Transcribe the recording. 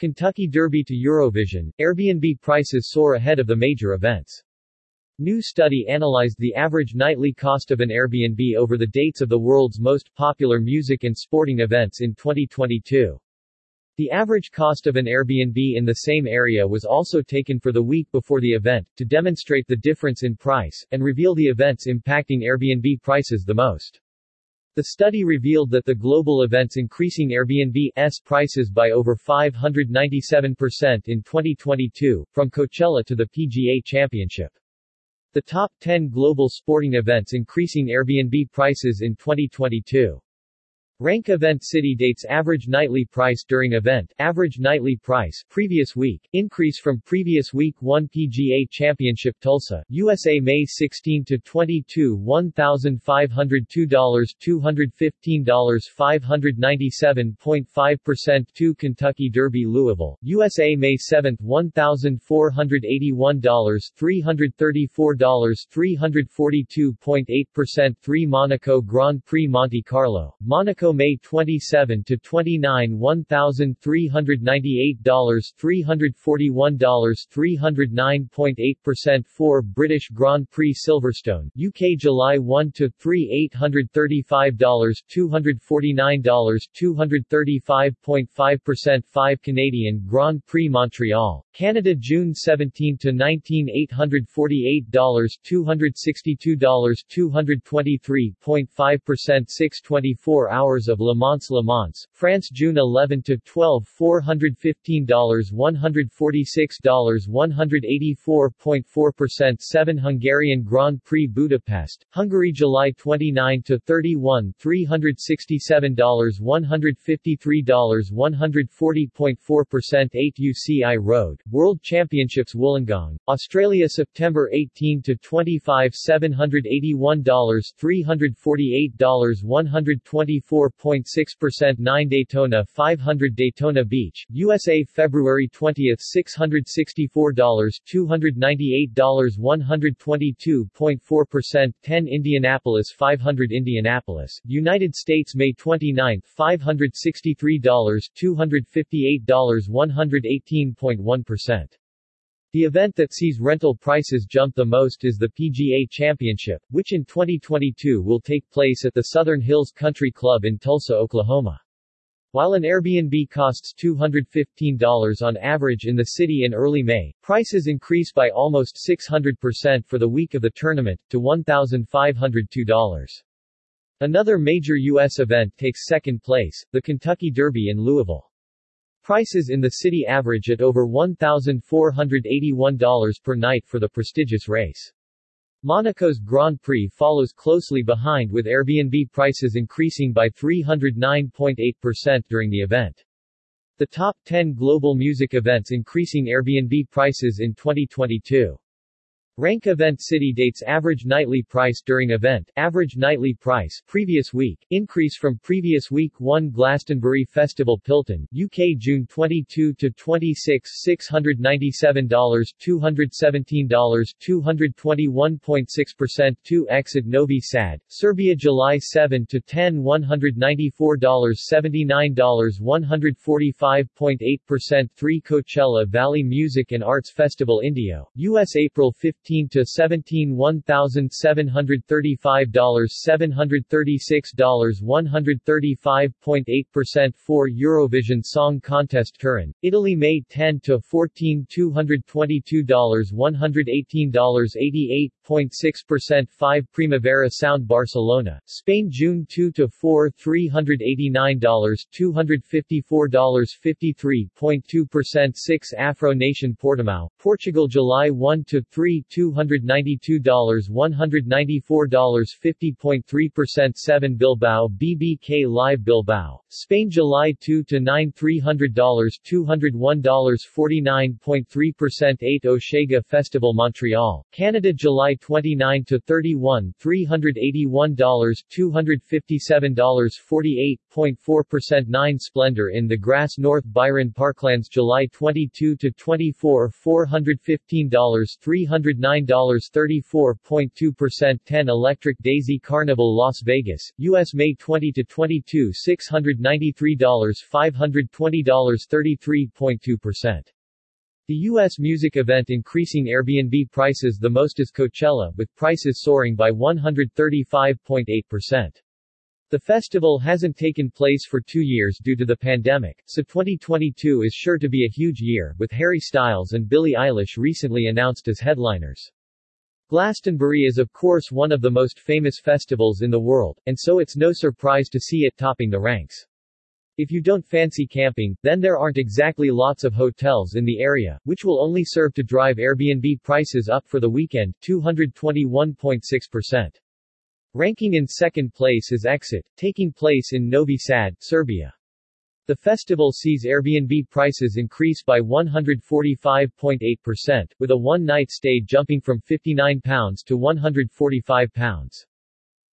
Kentucky Derby to Eurovision, Airbnb prices soar ahead of the major events. New study analyzed the average nightly cost of an Airbnb over the dates of the world's most popular music and sporting events in 2022. The average cost of an Airbnb in the same area was also taken for the week before the event, to demonstrate the difference in price, and reveal the events impacting Airbnb prices the most. The study revealed that the global events increasing Airbnb's prices by over 597% in 2022, from Coachella to the PGA Championship. The top 10 global sporting events increasing Airbnb prices in 2022. Rank event city dates average nightly price during event average nightly price previous week increase from previous week 1 PGA Championship Tulsa USA May 16 to 22 $1502 $215 597.5% 2 Kentucky Derby Louisville USA May 7 $1481 $334 342.8% 3 Monaco Grand Prix Monte Carlo Monaco May 27 to 29 $1,398 $341 309.8% 4 British Grand Prix Silverstone. UK July 1 to 3 $835 $249 235.5% 5 Canadian Grand Prix Montreal. Canada June 17 to 19 $848 $262 223.5% 624 hours hours of Le Mans Le Mans, France June 11 to 12 $415 $146 184.4% 7 Hungarian Grand Prix Budapest, Hungary July 29 to 31 $367 $153 140.4% 8 UCI Road, World Championships Wollongong, Australia September 18 to 25 $781 $348 124 4.6% 9 Daytona 500 Daytona Beach, USA February 20 $664 $298 122.4% 10 Indianapolis 500 Indianapolis, United States May 29 $563 $258 118.1% the event that sees rental prices jump the most is the PGA Championship, which in 2022 will take place at the Southern Hills Country Club in Tulsa, Oklahoma. While an Airbnb costs $215 on average in the city in early May, prices increase by almost 600% for the week of the tournament, to $1,502. Another major U.S. event takes second place, the Kentucky Derby in Louisville. Prices in the city average at over $1,481 per night for the prestigious race. Monaco's Grand Prix follows closely behind with Airbnb prices increasing by 309.8% during the event. The top 10 global music events increasing Airbnb prices in 2022. Rank event city dates average nightly price during event average nightly price previous week increase from previous week. 1 Glastonbury Festival Pilton UK June 22 to 26 $697 $217 221.6% 2 Exit Novi Sad Serbia July 7 to 10 $194 $79 145.8% 3 Coachella Valley Music and Arts Festival Indio US April 15 15 to 17 $1,735 $736 135.8% for Eurovision Song Contest Turin, Italy May 10 to 14 $222 $118 88.6% 5 Primavera Sound Barcelona, Spain June 2 to 4 $389 $254 53.2% 6 Afro Nation Portimao, Portugal July 1 to 3 $292 $194 50.3% 7 Bilbao BBK Live Bilbao, Spain July 2 to 9 $300 $201 49.3% 8 Osheaga Festival Montreal, Canada July 29 to 31 $381 $257 48.4% 9 Splendor in the Grass North Byron Parklands July 22 to 24 $415 $300 $609.34.2% 10 Electric Daisy Carnival Las Vegas, U.S. May 20-22 $693 $520.33.2% The U.S. music event increasing Airbnb prices the most is Coachella, with prices soaring by 135.8%. The festival hasn't taken place for two years due to the pandemic, so 2022 is sure to be a huge year, with Harry Styles and Billie Eilish recently announced as headliners. Glastonbury is of course one of the most famous festivals in the world, and so it's no surprise to see it topping the ranks. If you don't fancy camping, then there aren't exactly lots of hotels in the area, which will only serve to drive Airbnb prices up for the weekend, 221.6%. Ranking in second place is Exit, taking place in Novi Sad, Serbia. The festival sees Airbnb prices increase by 145.8%, with a one-night stay jumping from £59 to £145.